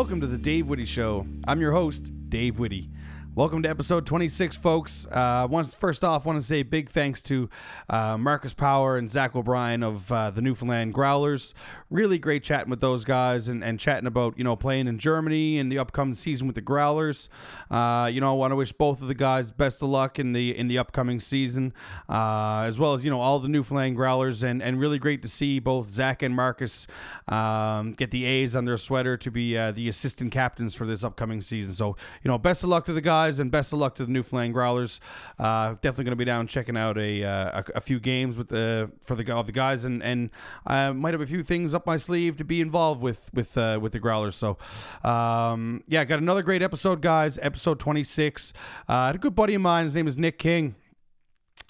Welcome to the Dave Whitty Show. I'm your host, Dave Whitty. Welcome to episode 26, folks. Uh, once first off, I want to say big thanks to uh, Marcus Power and Zach O'Brien of uh, the Newfoundland Growlers. Really great chatting with those guys and, and chatting about you know playing in Germany and the upcoming season with the Growlers. Uh, you know, I want to wish both of the guys best of luck in the in the upcoming season, uh, as well as you know all the Newfoundland Growlers and and really great to see both Zach and Marcus um, get the A's on their sweater to be uh, the assistant captains for this upcoming season. So you know, best of luck to the guys and best of luck to the Newfoundland Growlers. Uh, definitely going to be down checking out a, uh, a, a few games with the for the of the guys, and and I might have a few things up my sleeve to be involved with with uh, with the Growlers. So um, yeah, got another great episode, guys. Episode twenty six. Uh, a good buddy of mine. His name is Nick King.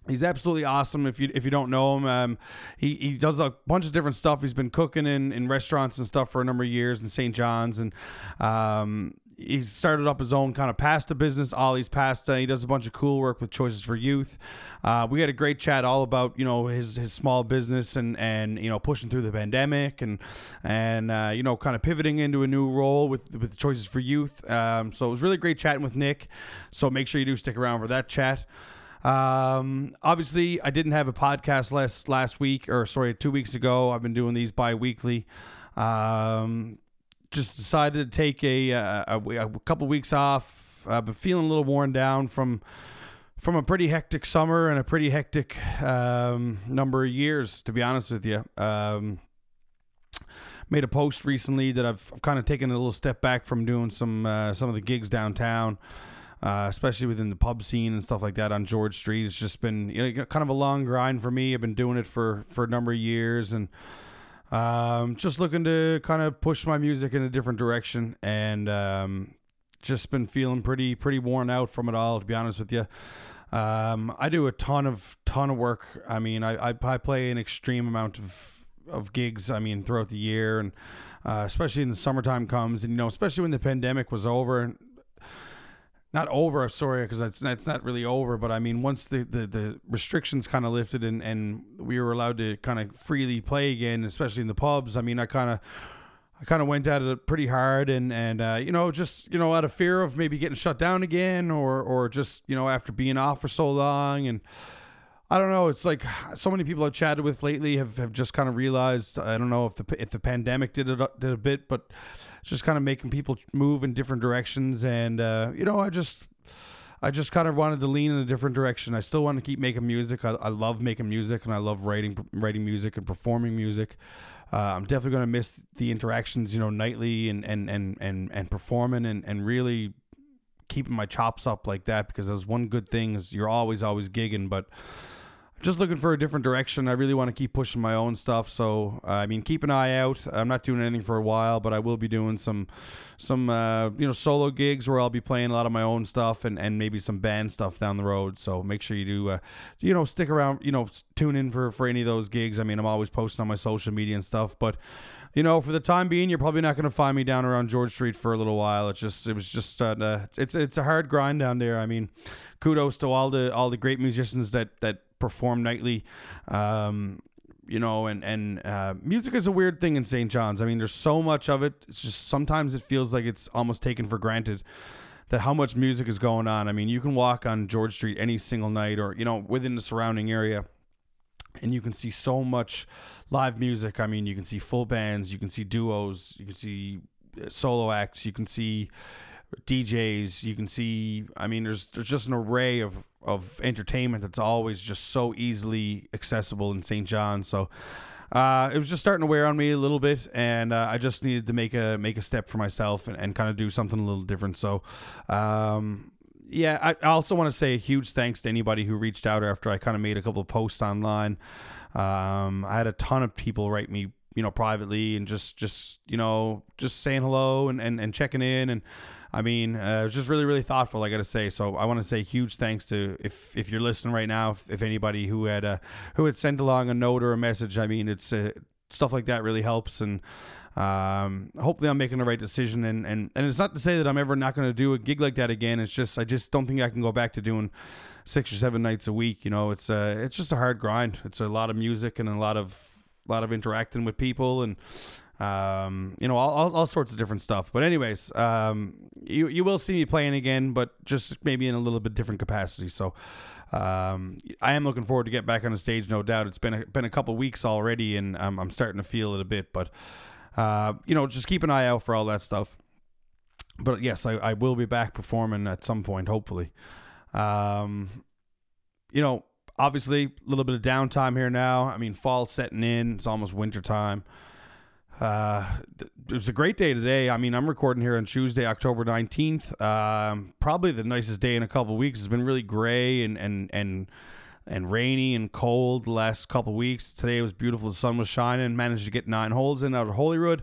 He's absolutely awesome. If you if you don't know him, um, he he does a bunch of different stuff. He's been cooking in, in restaurants and stuff for a number of years in St. John's, and um, he's started up his own kind of pasta business, Ollie's Pasta. He does a bunch of cool work with Choices for Youth. Uh, we had a great chat all about you know his his small business and and you know pushing through the pandemic and and uh, you know kind of pivoting into a new role with with Choices for Youth. Um, so it was really great chatting with Nick. So make sure you do stick around for that chat. Um, obviously, I didn't have a podcast last last week, or sorry, two weeks ago. I've been doing these bi-weekly. Um, just decided to take a a, a couple weeks off. I've been feeling a little worn down from from a pretty hectic summer and a pretty hectic um, number of years, to be honest with you. Um, made a post recently that I've, I've kind of taken a little step back from doing some uh, some of the gigs downtown uh, especially within the pub scene and stuff like that on George Street. It's just been you know, kind of a long grind for me. I've been doing it for for a number of years and. Um, just looking to kind of push my music in a different direction, and um, just been feeling pretty pretty worn out from it all. To be honest with you, um, I do a ton of ton of work. I mean, I I, I play an extreme amount of of gigs. I mean, throughout the year, and uh, especially in the summertime comes, and you know, especially when the pandemic was over, not over. Sorry, because it's not, it's not really over. But I mean, once the, the, the restrictions kind of lifted and, and we were allowed to kind of freely play again, especially in the pubs. I mean, I kind of I kind of went at it pretty hard and and uh, you know just you know out of fear of maybe getting shut down again or or just you know after being off for so long and. I don't know. It's like so many people I've chatted with lately have, have just kind of realized. I don't know if the if the pandemic did it did a bit, but just kind of making people move in different directions. And uh, you know, I just I just kind of wanted to lean in a different direction. I still want to keep making music. I, I love making music and I love writing writing music and performing music. Uh, I'm definitely going to miss the interactions, you know, nightly and and and and, and performing and, and really keeping my chops up like that because that's one good thing is you're always always gigging, but just looking for a different direction. I really want to keep pushing my own stuff. So uh, I mean, keep an eye out. I'm not doing anything for a while, but I will be doing some some uh, you know solo gigs where I'll be playing a lot of my own stuff and, and maybe some band stuff down the road. So make sure you do uh, you know stick around. You know, tune in for for any of those gigs. I mean, I'm always posting on my social media and stuff, but you know, for the time being, you're probably not going to find me down around George Street for a little while. It's just, it was just, uh, it's, it's a hard grind down there. I mean, kudos to all the, all the great musicians that, that perform nightly. Um, you know, and and uh, music is a weird thing in St. John's. I mean, there's so much of it. It's just sometimes it feels like it's almost taken for granted that how much music is going on. I mean, you can walk on George Street any single night, or you know, within the surrounding area, and you can see so much live music. I mean, you can see full bands, you can see duos, you can see uh, solo acts, you can see DJs, you can see. I mean, there's there's just an array of of entertainment that's always just so easily accessible in St. John. So uh, it was just starting to wear on me a little bit, and uh, I just needed to make a make a step for myself and, and kind of do something a little different. So. Um, yeah, I also want to say a huge thanks to anybody who reached out after I kind of made a couple of posts online. Um, I had a ton of people write me, you know, privately and just, just you know, just saying hello and, and, and checking in and I mean, uh, it was just really, really thoughtful. I got to say. So I want to say huge thanks to if if you're listening right now, if, if anybody who had uh, who had sent along a note or a message. I mean, it's uh, stuff like that really helps and. Um, hopefully I'm making the right decision and, and, and it's not to say that I'm ever not going to do a gig like that again. It's just, I just don't think I can go back to doing six or seven nights a week. You know, it's uh, it's just a hard grind. It's a lot of music and a lot of, lot of interacting with people and, Um, you know, all, all, all, sorts of different stuff. But anyways, um, you you will see me playing again, but just maybe in a little bit different capacity. So. Um, I am looking forward to get back on the stage, no doubt. It's been a, been a couple weeks already, and I'm, I'm starting to feel it a bit. But uh, you know, just keep an eye out for all that stuff. But yes, I, I will be back performing at some point, hopefully. Um, you know, obviously a little bit of downtime here now. I mean, fall setting in. It's almost winter time. Uh, it was a great day today. I mean, I'm recording here on Tuesday, October 19th. Um, probably the nicest day in a couple weeks. It's been really gray and and and and rainy and cold the last couple weeks. Today was beautiful. The sun was shining. Managed to get nine holes in out of Holyrood.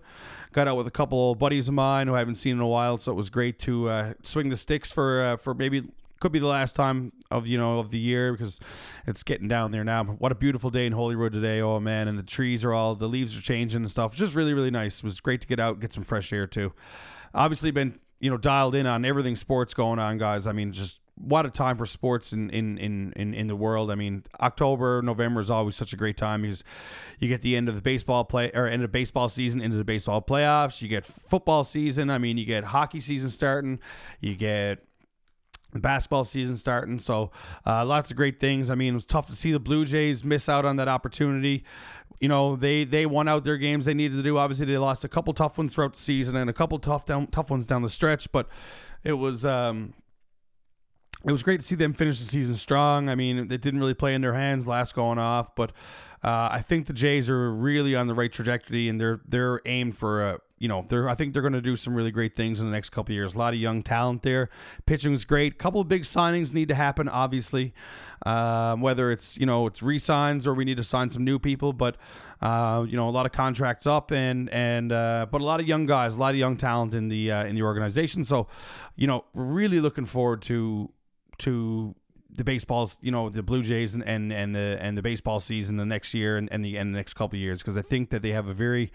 Got out with a couple old buddies of mine who I haven't seen in a while, so it was great to uh, swing the sticks for uh, for maybe could be the last time of you know of the year because it's getting down there now. But what a beautiful day in Holyrood today! Oh man, and the trees are all the leaves are changing and stuff. Just really really nice. It was great to get out, get some fresh air too. Obviously, been you know dialed in on everything sports going on, guys. I mean, just what a time for sports in in in in, in the world. I mean, October, November is always such a great time because you get the end of the baseball play or end of baseball season into the baseball playoffs. You get football season. I mean, you get hockey season starting. You get basketball season starting. So uh, lots of great things. I mean, it was tough to see the Blue Jays miss out on that opportunity. You know, they they won out their games they needed to do. Obviously, they lost a couple tough ones throughout the season and a couple tough down tough ones down the stretch. But it was. Um, it was great to see them finish the season strong. I mean, it didn't really play in their hands last going off, but uh, I think the Jays are really on the right trajectory, and they're they're aimed for a you know, they're I think they're going to do some really great things in the next couple years. A lot of young talent there. Pitching was great. A couple of big signings need to happen, obviously. Um, whether it's you know it's re-signs or we need to sign some new people, but uh, you know a lot of contracts up and and uh, but a lot of young guys, a lot of young talent in the uh, in the organization. So, you know, really looking forward to to the baseballs, you know, the Blue Jays and, and, and the and the baseball season the next year and, and the and the next couple years because I think that they have a very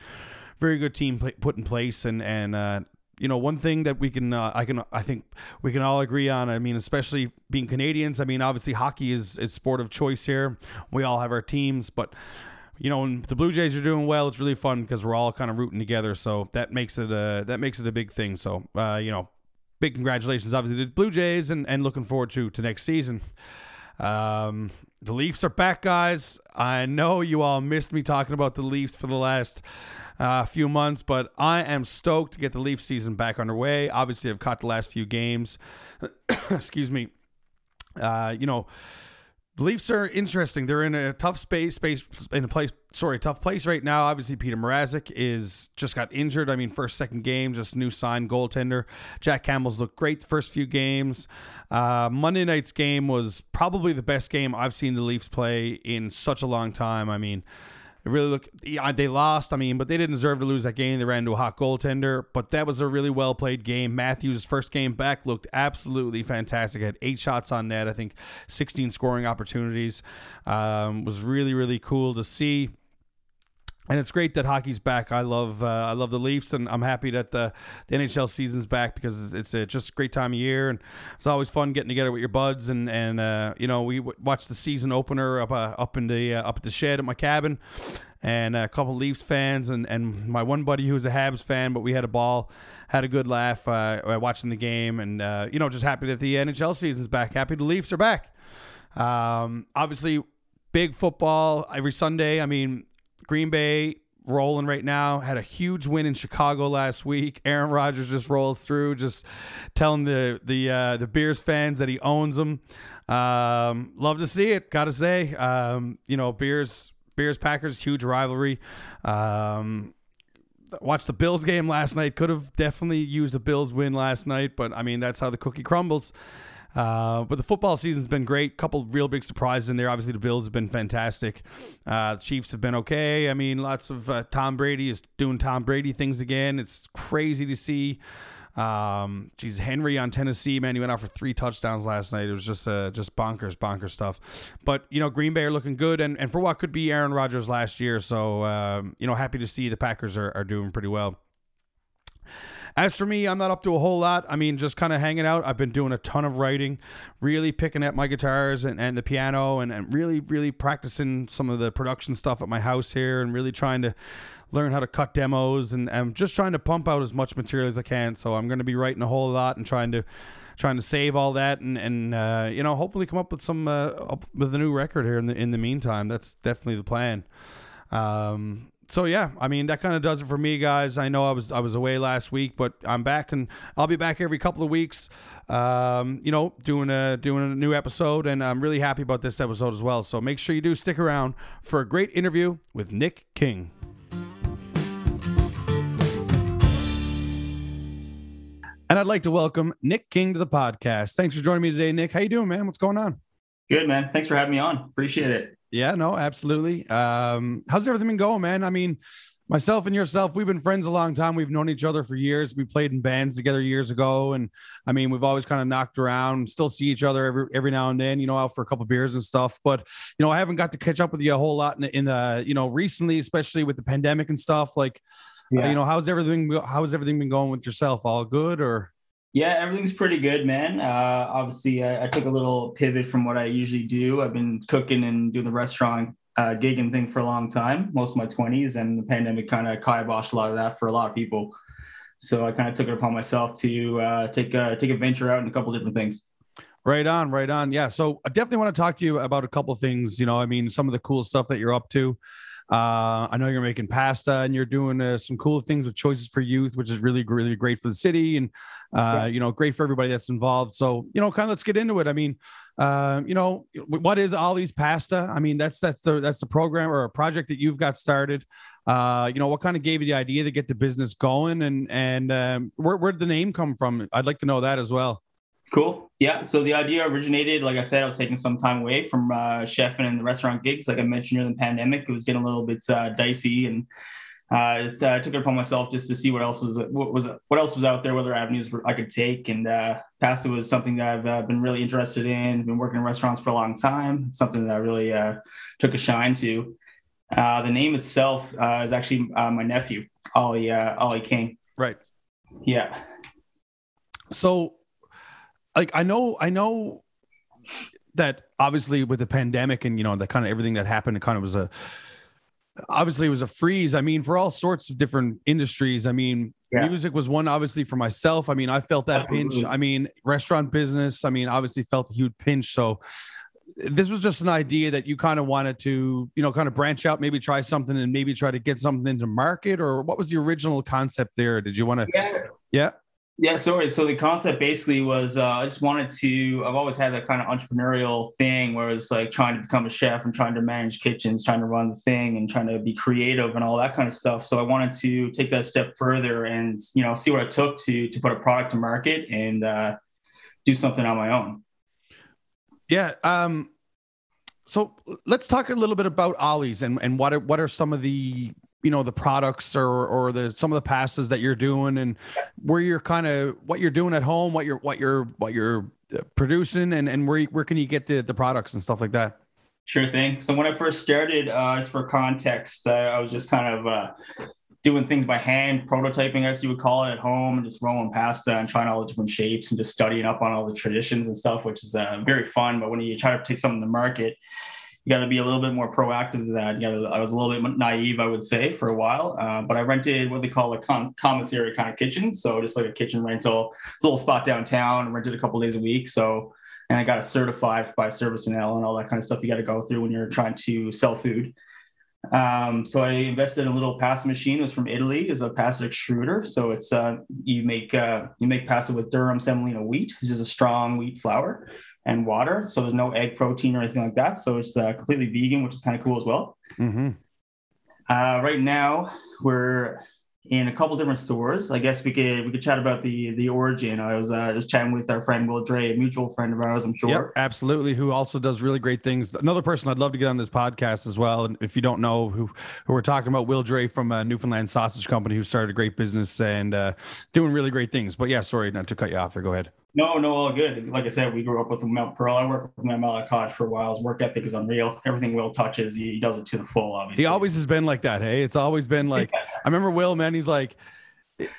very good team put in place, and and uh, you know one thing that we can uh, I can I think we can all agree on. I mean, especially being Canadians. I mean, obviously hockey is is sport of choice here. We all have our teams, but you know, when the Blue Jays are doing well, it's really fun because we're all kind of rooting together. So that makes it a that makes it a big thing. So uh, you know, big congratulations, obviously, to the Blue Jays, and and looking forward to to next season. Um, the Leafs are back, guys. I know you all missed me talking about the Leafs for the last uh, few months, but I am stoked to get the Leaf season back underway. Obviously, I've caught the last few games. Excuse me. Uh, you know, Leafs are interesting. They're in a tough space, space in a place. Sorry, tough place right now. Obviously, Peter Mrazek is just got injured. I mean, first, second game, just new signed goaltender. Jack Campbell's looked great the first few games. Uh, Monday night's game was probably the best game I've seen the Leafs play in such a long time. I mean, it really look they lost. I mean, but they didn't deserve to lose that game. They ran into a hot goaltender, but that was a really well played game. Matthews' first game back looked absolutely fantastic. Had eight shots on net. I think 16 scoring opportunities. Um, was really really cool to see and it's great that hockey's back. I love uh, I love the Leafs, and I'm happy that the, the NHL season's back because it's a, just a great time of year, and it's always fun getting together with your buds. And and uh, you know we w- watched the season opener up uh, up in the uh, up at the shed at my cabin, and a couple Leafs fans, and and my one buddy who was a Habs fan, but we had a ball, had a good laugh uh, watching the game, and uh, you know just happy that the NHL season's back. Happy the Leafs are back. Um, obviously, big football every Sunday. I mean Green Bay rolling right now. Had a huge win in Chicago last week. Aaron Rodgers just rolls through, just telling the the uh, the Bears fans that he owns them. Um, love to see it. Got to say, um, you know, Bears Bears Packers huge rivalry. Um, watched the Bills game last night. Could have definitely used a Bills win last night, but I mean that's how the cookie crumbles. Uh, but the football season's been great. Couple real big surprises in there. Obviously, the Bills have been fantastic. Uh, Chiefs have been okay. I mean, lots of uh, Tom Brady is doing Tom Brady things again. It's crazy to see. Um, geez, Henry on Tennessee, man, he went out for three touchdowns last night. It was just uh, just bonkers, bonkers stuff. But you know, Green Bay are looking good, and, and for what could be Aaron Rodgers last year. So um, you know, happy to see the Packers are, are doing pretty well. As for me, I'm not up to a whole lot. I mean, just kind of hanging out. I've been doing a ton of writing, really picking at my guitars and, and the piano and, and really, really practicing some of the production stuff at my house here and really trying to learn how to cut demos and I'm just trying to pump out as much material as I can. So I'm going to be writing a whole lot and trying to trying to save all that and and uh, you know hopefully come up with some uh, up with a new record here in the in the meantime. That's definitely the plan. Um, so yeah, I mean that kind of does it for me, guys. I know I was I was away last week, but I'm back and I'll be back every couple of weeks. Um, you know, doing a doing a new episode, and I'm really happy about this episode as well. So make sure you do stick around for a great interview with Nick King. And I'd like to welcome Nick King to the podcast. Thanks for joining me today, Nick. How you doing, man? What's going on? Good, man. Thanks for having me on. Appreciate it. Yeah, no, absolutely. Um, how's everything been going, man? I mean, myself and yourself, we've been friends a long time. We've known each other for years. We played in bands together years ago, and I mean, we've always kind of knocked around. Still see each other every every now and then, you know, out for a couple beers and stuff. But you know, I haven't got to catch up with you a whole lot in the, in the you know recently, especially with the pandemic and stuff. Like, yeah. uh, you know, how's everything? How's everything been going with yourself? All good or? Yeah, everything's pretty good, man. Uh, obviously, I, I, took a little pivot from what I usually do. I've been cooking and doing the restaurant uh, gigging thing for a long time, most of my 20s, and the pandemic kind of kiboshed a lot of that for a lot of people. So I kind of took it upon myself to uh, take take a venture out in a couple different things. Right on, right on. Yeah. So I definitely want to talk to you about a couple things. You know, I mean, some of the cool stuff that you're up to. Uh, I know you're making pasta and you're doing uh, some cool things with Choices for Youth, which is really, really great for the city and, uh, yeah. you know, great for everybody that's involved. So, you know, kind of let's get into it. I mean, uh, you know, what is Ollie's Pasta? I mean, that's that's the that's the program or a project that you've got started. Uh, you know, what kind of gave you the idea to get the business going, and and um, where where did the name come from? I'd like to know that as well. Cool. Yeah. So the idea originated, like I said, I was taking some time away from uh, chefing and the restaurant gigs. Like I mentioned during the pandemic, it was getting a little bit uh, dicey, and uh, I took it upon myself just to see what else was what was what else was out there, what other avenues I could take. And uh, pasta was something that I've uh, been really interested in. Been working in restaurants for a long time. Something that I really uh, took a shine to. Uh, the name itself uh, is actually uh, my nephew, Ollie Ollie King. Right. Yeah. So like I know I know that obviously with the pandemic and you know the kind of everything that happened, it kind of was a obviously it was a freeze. I mean, for all sorts of different industries. I mean, yeah. music was one obviously for myself. I mean, I felt that Absolutely. pinch. I mean, restaurant business, I mean, obviously felt a huge pinch. So this was just an idea that you kind of wanted to, you know, kind of branch out, maybe try something and maybe try to get something into market or what was the original concept there? Did you want to Yeah. Yeah. Yeah, sorry. So the concept basically was uh, I just wanted to. I've always had that kind of entrepreneurial thing where it's like trying to become a chef and trying to manage kitchens, trying to run the thing, and trying to be creative and all that kind of stuff. So I wanted to take that step further and you know see what it took to to put a product to market and uh, do something on my own. Yeah. Um. So let's talk a little bit about Ollie's and and what are what are some of the you know the products or or the some of the passes that you're doing and where you're kind of what you're doing at home what you're what you're what you're uh, producing and and where where can you get the the products and stuff like that? Sure thing. So when i first started uh just for context uh, i was just kind of uh doing things by hand prototyping as you would call it at home and just rolling pasta and trying all the different shapes and just studying up on all the traditions and stuff which is uh, very fun. But when you try to take something to market you got to be a little bit more proactive than that. You know, I was a little bit naive, I would say, for a while. Uh, but I rented what they call a com- commissary kind of kitchen, so just like a kitchen rental. It's a little spot downtown. Rented a couple days a week, so and I got certified by Service NL and all that kind of stuff you got to go through when you're trying to sell food. Um, so I invested in a little pasta machine. It was from Italy. It's a pasta extruder. So it's uh, you make uh, you make pasta with durum semolina wheat, which is a strong wheat flour and water. So there's no egg protein or anything like that. So it's uh, completely vegan, which is kind of cool as well. Mm-hmm. Uh, right now, we're in a couple different stores. I guess we could we could chat about the the origin. I was uh, just chatting with our friend Will Dre, a mutual friend of ours, I'm sure. Yep, absolutely. Who also does really great things. Another person I'd love to get on this podcast as well. And if you don't know who who we're talking about, Will Dre from uh, Newfoundland Sausage Company, who started a great business and uh, doing really great things. But yeah, sorry not to cut you off there. Go ahead. No, no, all good. Like I said, we grew up with Mount Pearl. I worked with my Mount Cottage for a while. His work ethic is unreal. Everything Will touches, he, he does it to the full. Obviously, he always has been like that. Hey, it's always been like I remember Will, man. He's like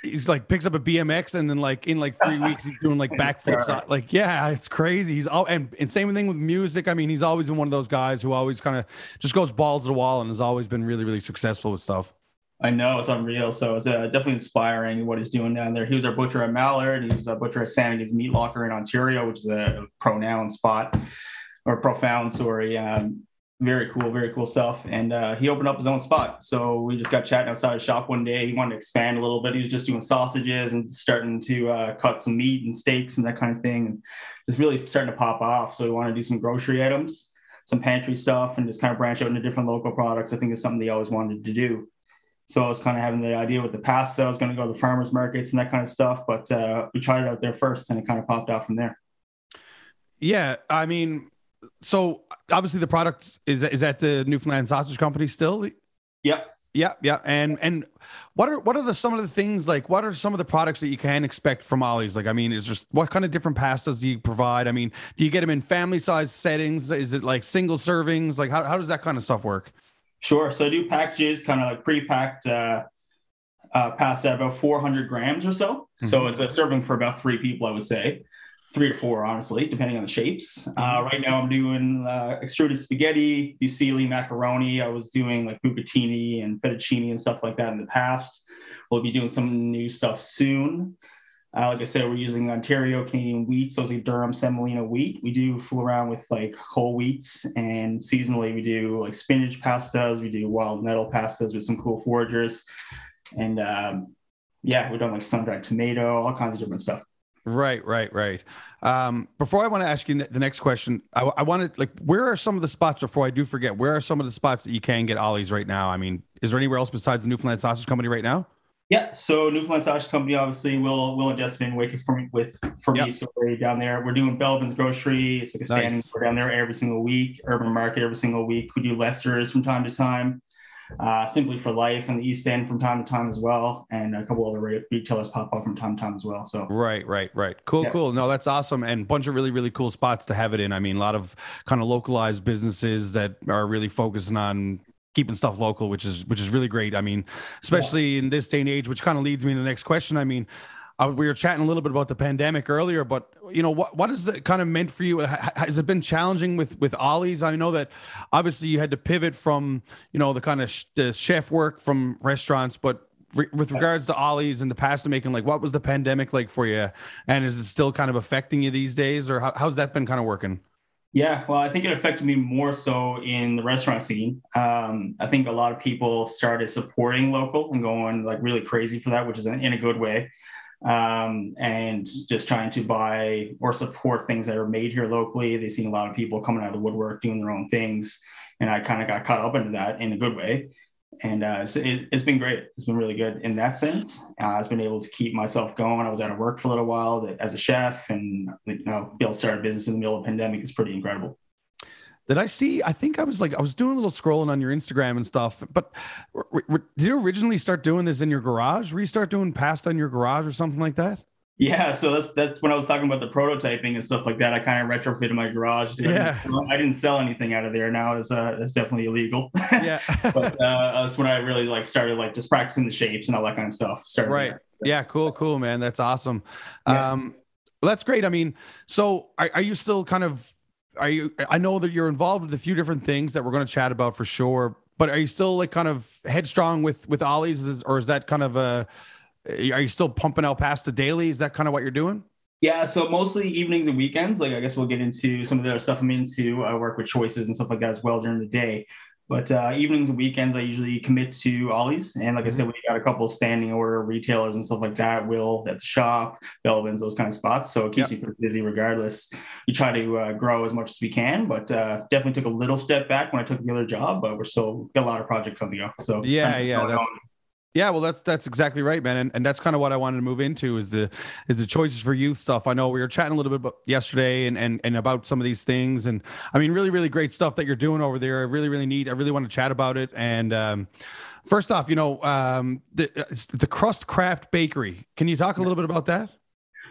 he's like picks up a BMX and then like in like three weeks he's doing like backflips. Like yeah, it's crazy. He's all and, and same thing with music. I mean, he's always been one of those guys who always kind of just goes balls to the wall and has always been really really successful with stuff. I know it's unreal. So it's uh, definitely inspiring what he's doing down there. He was our butcher at Mallard. He was a butcher at Sanagan's Meat Locker in Ontario, which is a pronoun spot or profound, sorry. Um, very cool, very cool stuff. And uh, he opened up his own spot. So we just got chatting outside his shop one day. He wanted to expand a little bit. He was just doing sausages and starting to uh, cut some meat and steaks and that kind of thing. And just really starting to pop off. So we wanted to do some grocery items, some pantry stuff, and just kind of branch out into different local products. I think it's something they always wanted to do. So I was kind of having the idea with the pasta. I was going to go to the farmers markets and that kind of stuff. But uh, we tried it out there first and it kind of popped out from there. Yeah. I mean, so obviously the product is is at the Newfoundland Sausage Company still. Yep. Yeah, yeah, and and what are what are the some of the things like what are some of the products that you can expect from Ollie's? Like, I mean, is just what kind of different pastas do you provide? I mean, do you get them in family size settings? Is it like single servings? Like, how how does that kind of stuff work? Sure. So I do packages, kind of like pre-packed uh, uh, pasta, about 400 grams or so. Mm-hmm. So it's a serving for about three people, I would say three to four, honestly, depending on the shapes. Uh, mm-hmm. right now, I'm doing uh, extruded spaghetti, fusilli, macaroni. I was doing like bucatini and fettuccine and stuff like that in the past. We'll be doing some new stuff soon. Uh, like I said, we're using Ontario Canadian wheat, so it's like durum semolina wheat. We do fool around with like whole wheats, and seasonally we do like spinach pastas. We do wild nettle pastas with some cool foragers, and um, yeah, we've done like sun dried tomato, all kinds of different stuff. Right, right, right. Um, before I want to ask you the next question, I, I wanted like, where are some of the spots before I do forget? Where are some of the spots that you can get Ollie's right now? I mean, is there anywhere else besides the Newfoundland Sausage Company right now? Yeah, so Newfoundland Sausage Company obviously will will and Jessica waiting for me with for yep. me so down there. We're doing Belbin's Grocery. It's like a standing nice. we're down there every single week. Urban Market every single week. We do Lester's from time to time uh, Simply for Life in the East End from time to time as well, and a couple other retailers pop up from time to time as well. So right, right, right. Cool, yeah. cool. No, that's awesome, and a bunch of really, really cool spots to have it in. I mean, a lot of kind of localized businesses that are really focusing on keeping stuff local, which is which is really great. I mean, especially yeah. in this day and age, which kind of leads me to the next question. I mean, uh, we were chatting a little bit about the pandemic earlier, but you know what what has it kind of meant for you? Has it been challenging with with Ollie's? I know that obviously you had to pivot from you know the kind of sh- the chef work from restaurants, but re- with regards to Ollie's and the pasta making, like what was the pandemic like for you? And is it still kind of affecting you these days, or how, how's that been kind of working? Yeah, well, I think it affected me more so in the restaurant scene. Um, I think a lot of people started supporting local and going like really crazy for that, which is in, a good way um, and just trying to buy or support things that are made here locally. They've seen a lot of people coming out of the woodwork doing their own things, and I kind of got caught up into that in a good way. And uh, it, has been great. It's been really good in that sense. Uh, I've been able to keep myself going. I was out of work for a little while as a chef, and you know, be able to start a business in the middle of a pandemic is pretty incredible. Did I see? I think I was like, I was doing a little scrolling on your Instagram and stuff. But did you originally start doing this in your garage? Were you start doing pasta in your garage or something like that? Yeah, so that's that's when I was talking about the prototyping and stuff like that. I kind of retrofitted my garage. Yeah, I didn't, I didn't sell anything out of there. Now it's uh, it's definitely illegal. Yeah, but uh, that's when I really like started like just practicing the shapes and all that kind of stuff. Started right. There. Yeah. Cool. Cool, man. That's awesome. Yeah. Um, that's great. I mean, so are, are you still kind of are you i know that you're involved with a few different things that we're going to chat about for sure but are you still like kind of headstrong with with Ollie's or is that kind of a are you still pumping out pasta daily is that kind of what you're doing yeah so mostly evenings and weekends like i guess we'll get into some of the other stuff i'm into i work with choices and stuff like that as well during the day but uh, evenings and weekends, I usually commit to Ollie's. And like I said, mm-hmm. we got a couple standing order retailers and stuff like that. Will at the shop, Belbin's, those kind of spots. So it keeps yep. you pretty busy regardless. We try to uh, grow as much as we can, but uh, definitely took a little step back when I took the other job. But we're still got a lot of projects on the go. So yeah, yeah, that's. On. Yeah, well, that's that's exactly right, man, and, and that's kind of what I wanted to move into is the is the choices for youth stuff. I know we were chatting a little bit about yesterday and and and about some of these things, and I mean, really, really great stuff that you're doing over there. I really, really need. I really want to chat about it. And um, first off, you know, um, the the Crust Craft Bakery. Can you talk a little bit about that?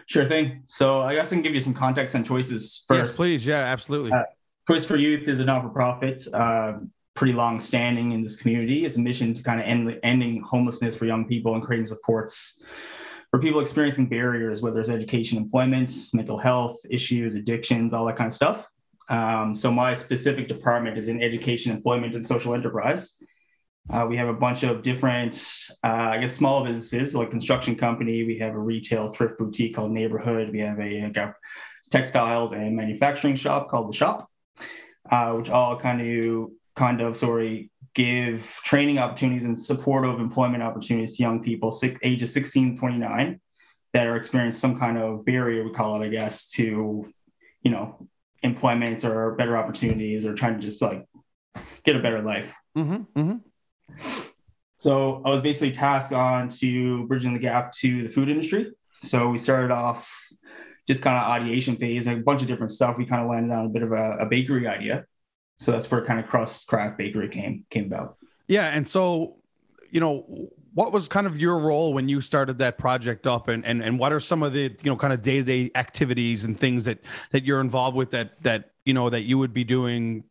Sure thing. So I guess I can give you some context and choices first. Yes, please. Yeah, absolutely. Uh, Choice for Youth is a not-for-profit. Uh, pretty long standing in this community. It's a mission to kind of end ending homelessness for young people and creating supports for people experiencing barriers, whether it's education, employment, mental health issues, addictions, all that kind of stuff. Um, so my specific department is in education, employment, and social enterprise. Uh, we have a bunch of different, uh, I guess, small businesses like construction company. We have a retail thrift boutique called Neighborhood. We have a, a textiles and manufacturing shop called the Shop, uh, which all kind of kind of sorry give training opportunities and supportive employment opportunities to young people six, ages 16 to 29 that are experiencing some kind of barrier we call it i guess to you know employment or better opportunities or trying to just like get a better life. Mm-hmm, mm-hmm. so i was basically tasked on to bridging the gap to the food industry. So we started off just kind of ideation phase a bunch of different stuff. We kind of landed on a bit of a, a bakery idea so that's where kind of Crust Craft Bakery came came about. Yeah, and so you know what was kind of your role when you started that project up and and, and what are some of the you know kind of day-to-day activities and things that that you're involved with that that you know that you would be doing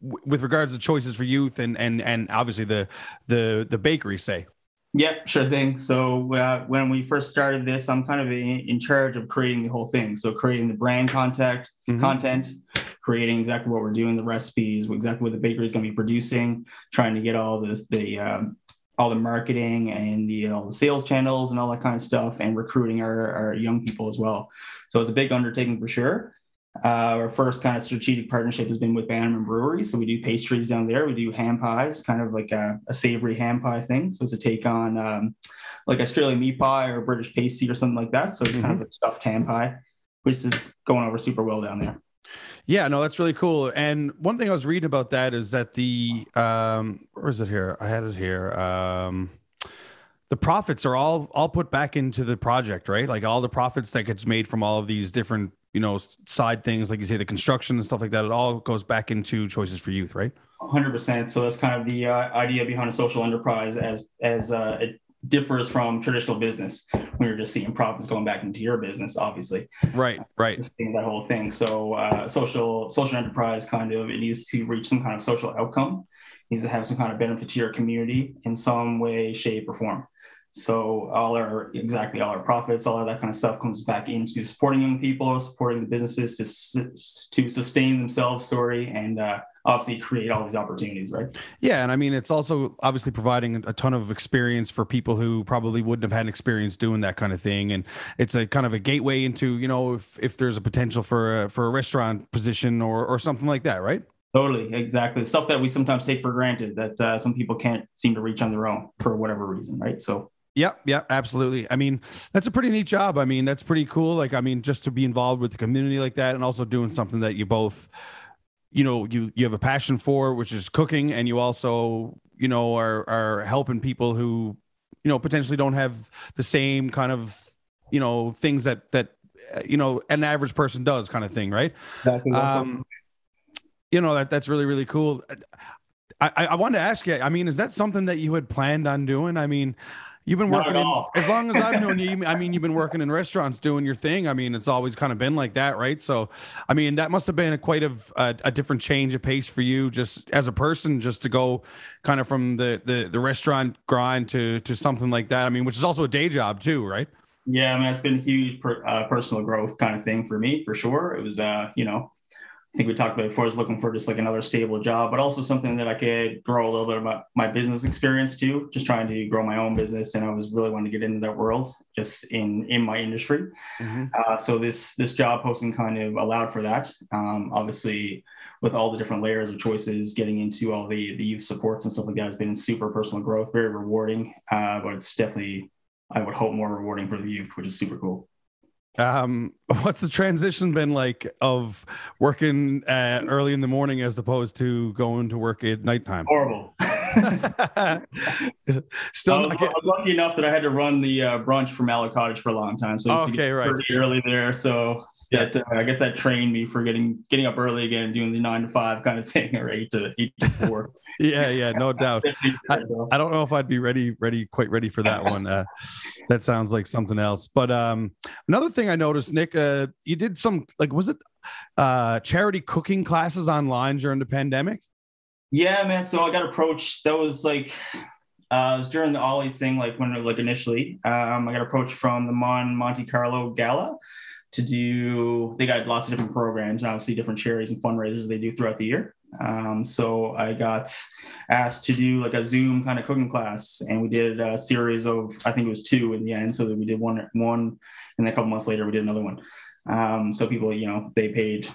with regards to choices for youth and and and obviously the the the bakery say yeah sure thing so uh, when we first started this i'm kind of in, in, charge of creating the whole thing so creating the brand contact mm-hmm. content creating exactly what we're doing, the recipes, exactly what the bakery is going to be producing, trying to get all this, the um, all the marketing and the all the sales channels and all that kind of stuff, and recruiting our, our young people as well. So it's a big undertaking for sure. Uh, our first kind of strategic partnership has been with Bannerman Brewery. So we do pastries down there. We do ham pies, kind of like a, a savory ham pie thing. So it's a take on um, like Australian meat pie or British pasty or something like that. So it's mm-hmm. kind of a stuffed ham pie, which is going over super well down there. Yeah, no, that's really cool. And one thing I was reading about that is that the um, where is it here? I had it here. Um, the profits are all all put back into the project, right? Like all the profits that gets made from all of these different, you know, side things, like you say, the construction and stuff like that. It all goes back into choices for youth, right? 100%. So that's kind of the uh, idea behind a social enterprise as as uh, it differs from traditional business when you're just seeing profits going back into your business obviously. Right right. That whole thing. So uh, social social enterprise kind of it needs to reach some kind of social outcome. It needs to have some kind of benefit to your community in some way shape or form. So all our exactly all our profits all of that kind of stuff comes back into supporting young people supporting the businesses to, to sustain themselves sorry and uh, obviously create all these opportunities, right? Yeah, and I mean it's also obviously providing a ton of experience for people who probably wouldn't have had experience doing that kind of thing, and it's a kind of a gateway into you know if if there's a potential for a, for a restaurant position or or something like that, right? Totally, exactly. Stuff that we sometimes take for granted that uh, some people can't seem to reach on their own for whatever reason, right? So yeah, yeah, absolutely. I mean, that's a pretty neat job. I mean, that's pretty cool. Like, I mean, just to be involved with the community like that and also doing something that you both you know you you have a passion for which is cooking and you also you know are are helping people who you know potentially don't have the same kind of you know things that that you know an average person does kind of thing right? Exactly. um you know that that's really really cool. I, I wanted to ask you i mean is that something that you had planned on doing? I mean You've been working in, as long as I've known you. I mean, you've been working in restaurants doing your thing. I mean, it's always kind of been like that, right? So, I mean, that must have been a quite of a, a, different change of pace for you, just as a person, just to go kind of from the the, the restaurant grind to to something like that. I mean, which is also a day job too, right? Yeah, I mean, it's been a huge per, uh, personal growth kind of thing for me, for sure. It was, uh, you know, I think we talked about before, I was looking for just like another stable job, but also something that I could grow a little bit about my business experience too, just trying to grow my own business. And I was really wanting to get into that world just in, in my industry. Mm-hmm. Uh, so this, this job posting kind of allowed for that. Um, obviously with all the different layers of choices, getting into all the, the youth supports and stuff like that has been super personal growth, very rewarding. Uh, but it's definitely, I would hope more rewarding for the youth, which is super cool. Um, what's the transition been like of working uh, early in the morning as opposed to going to work at nighttime? Horrible. Still, I was, I was, lucky enough that I had to run the uh, brunch for Mallard Cottage for a long time, so I okay, right. pretty early there. So yeah, that, uh, I guess that trained me for getting getting up early again, doing the nine to five kind of thing, or eight to eight to four. yeah, yeah, no doubt. I, I, don't know if I'd be ready, ready, quite ready for that one. Uh, that sounds like something else. But um, another thing I noticed, Nick, uh, you did some like was it uh, charity cooking classes online during the pandemic? Yeah, man. So I got approached. That was like uh, it was during the Ollie's thing, like when like initially. Um, I got approached from the Mon Monte Carlo Gala to do. They got lots of different programs, and obviously different charities and fundraisers they do throughout the year. Um, so I got asked to do like a Zoom kind of cooking class, and we did a series of I think it was two in the end. So that we did one one, and then a couple months later we did another one. Um, so people, you know, they paid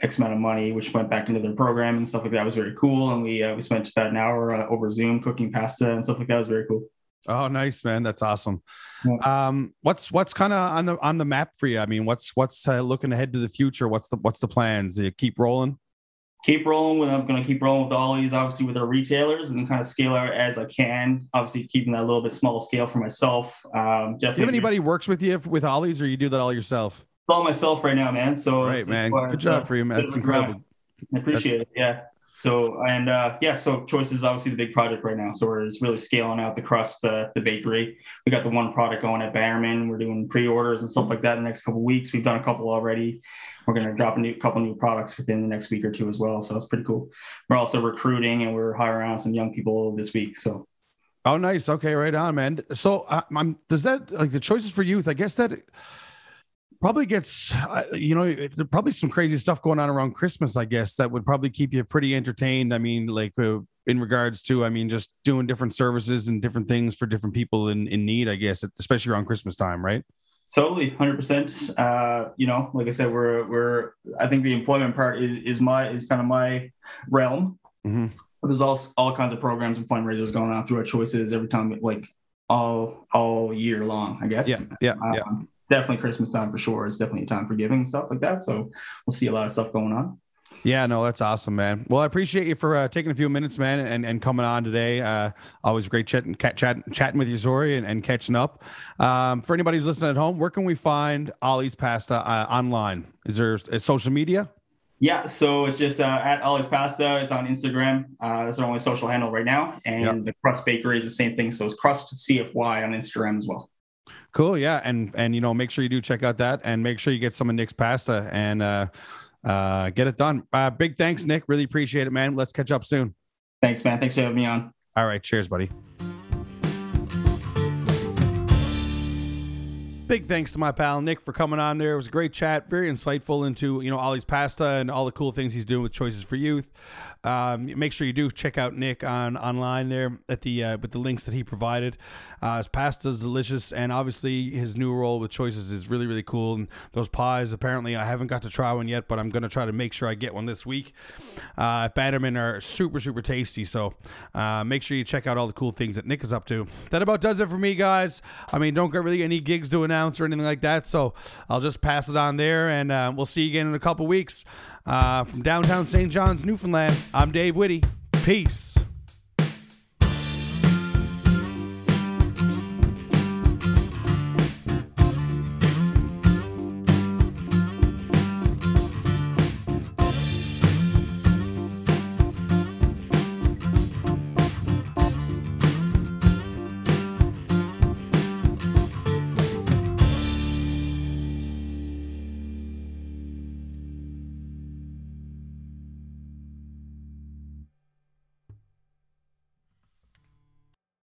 X amount of money, which went back into their program and stuff like that. It was very cool, and we uh, we spent about an hour uh, over Zoom cooking pasta and stuff like that. It was very cool. Oh, nice, man. That's awesome. Yeah. Um, what's what's kind of on the on the map for you? I mean, what's what's uh, looking ahead to the future? What's the what's the plans? You keep rolling. Keep rolling with. I'm going to keep rolling with Ollie's, obviously with our retailers, and kind of scale out as I can. Obviously, keeping that a little bit small scale for myself. Um, definitely. Do you have anybody works with you with Ollie's, or you do that all yourself? All myself right now, man. So right, man. Good job for you, man. That's incredible. I appreciate That's... it. Yeah. So and uh, yeah, so choice is obviously the big project right now. So we're just really scaling out the crust, uh, the bakery. We got the one product going at Bannerman. We're doing pre-orders and stuff like that in the next couple weeks. We've done a couple already. We're going to drop a new couple new products within the next week or two as well. So that's pretty cool. We're also recruiting and we're hiring on some young people this week. So. Oh, nice. Okay, right on, man. So, uh, I'm, does that like the choices for youth? I guess that probably gets uh, you know probably some crazy stuff going on around christmas i guess that would probably keep you pretty entertained. I mean like uh, in regards to i mean just doing different services and different things for different people in, in need i guess especially around christmas time right? Totally 100% uh, you know like i said we're we're i think the employment part is, is my is kind of my realm. Mm-hmm. but there's also all kinds of programs and fundraisers going on through our choices every time like all all year long i guess. Yeah yeah um, yeah definitely Christmas time for sure. It's definitely a time for giving and stuff like that. So we'll see a lot of stuff going on. Yeah, no, that's awesome, man. Well, I appreciate you for uh, taking a few minutes, man, and, and coming on today. Uh, always great chatting, chat, chatting with you, Zori, and, and catching up. Um, for anybody who's listening at home, where can we find Ollie's Pasta uh, online? Is there social media? Yeah, so it's just uh, at Ollie's Pasta. It's on Instagram. Uh, that's our only social handle right now. And yep. the Crust Bakery is the same thing. So it's Crust CFY on Instagram as well. Cool. Yeah. And, and, you know, make sure you do check out that and make sure you get some of Nick's pasta and, uh, uh, get it done. Uh, big thanks, Nick. Really appreciate it, man. Let's catch up soon. Thanks, man. Thanks for having me on. All right. Cheers, buddy. Big thanks to my pal Nick for coming on there. It was a great chat, very insightful into you know Ollie's pasta and all the cool things he's doing with Choices for Youth. Um, make sure you do check out Nick on online there at the uh, with the links that he provided. Uh, his pasta is delicious, and obviously his new role with Choices is really really cool. And those pies, apparently, I haven't got to try one yet, but I'm gonna try to make sure I get one this week. Uh, are super super tasty, so uh, make sure you check out all the cool things that Nick is up to. That about does it for me, guys. I mean, don't get really any gigs to announce or anything like that, so I'll just pass it on there, and uh, we'll see you again in a couple weeks. Uh, from downtown St. John's, Newfoundland, I'm Dave Whitty. Peace.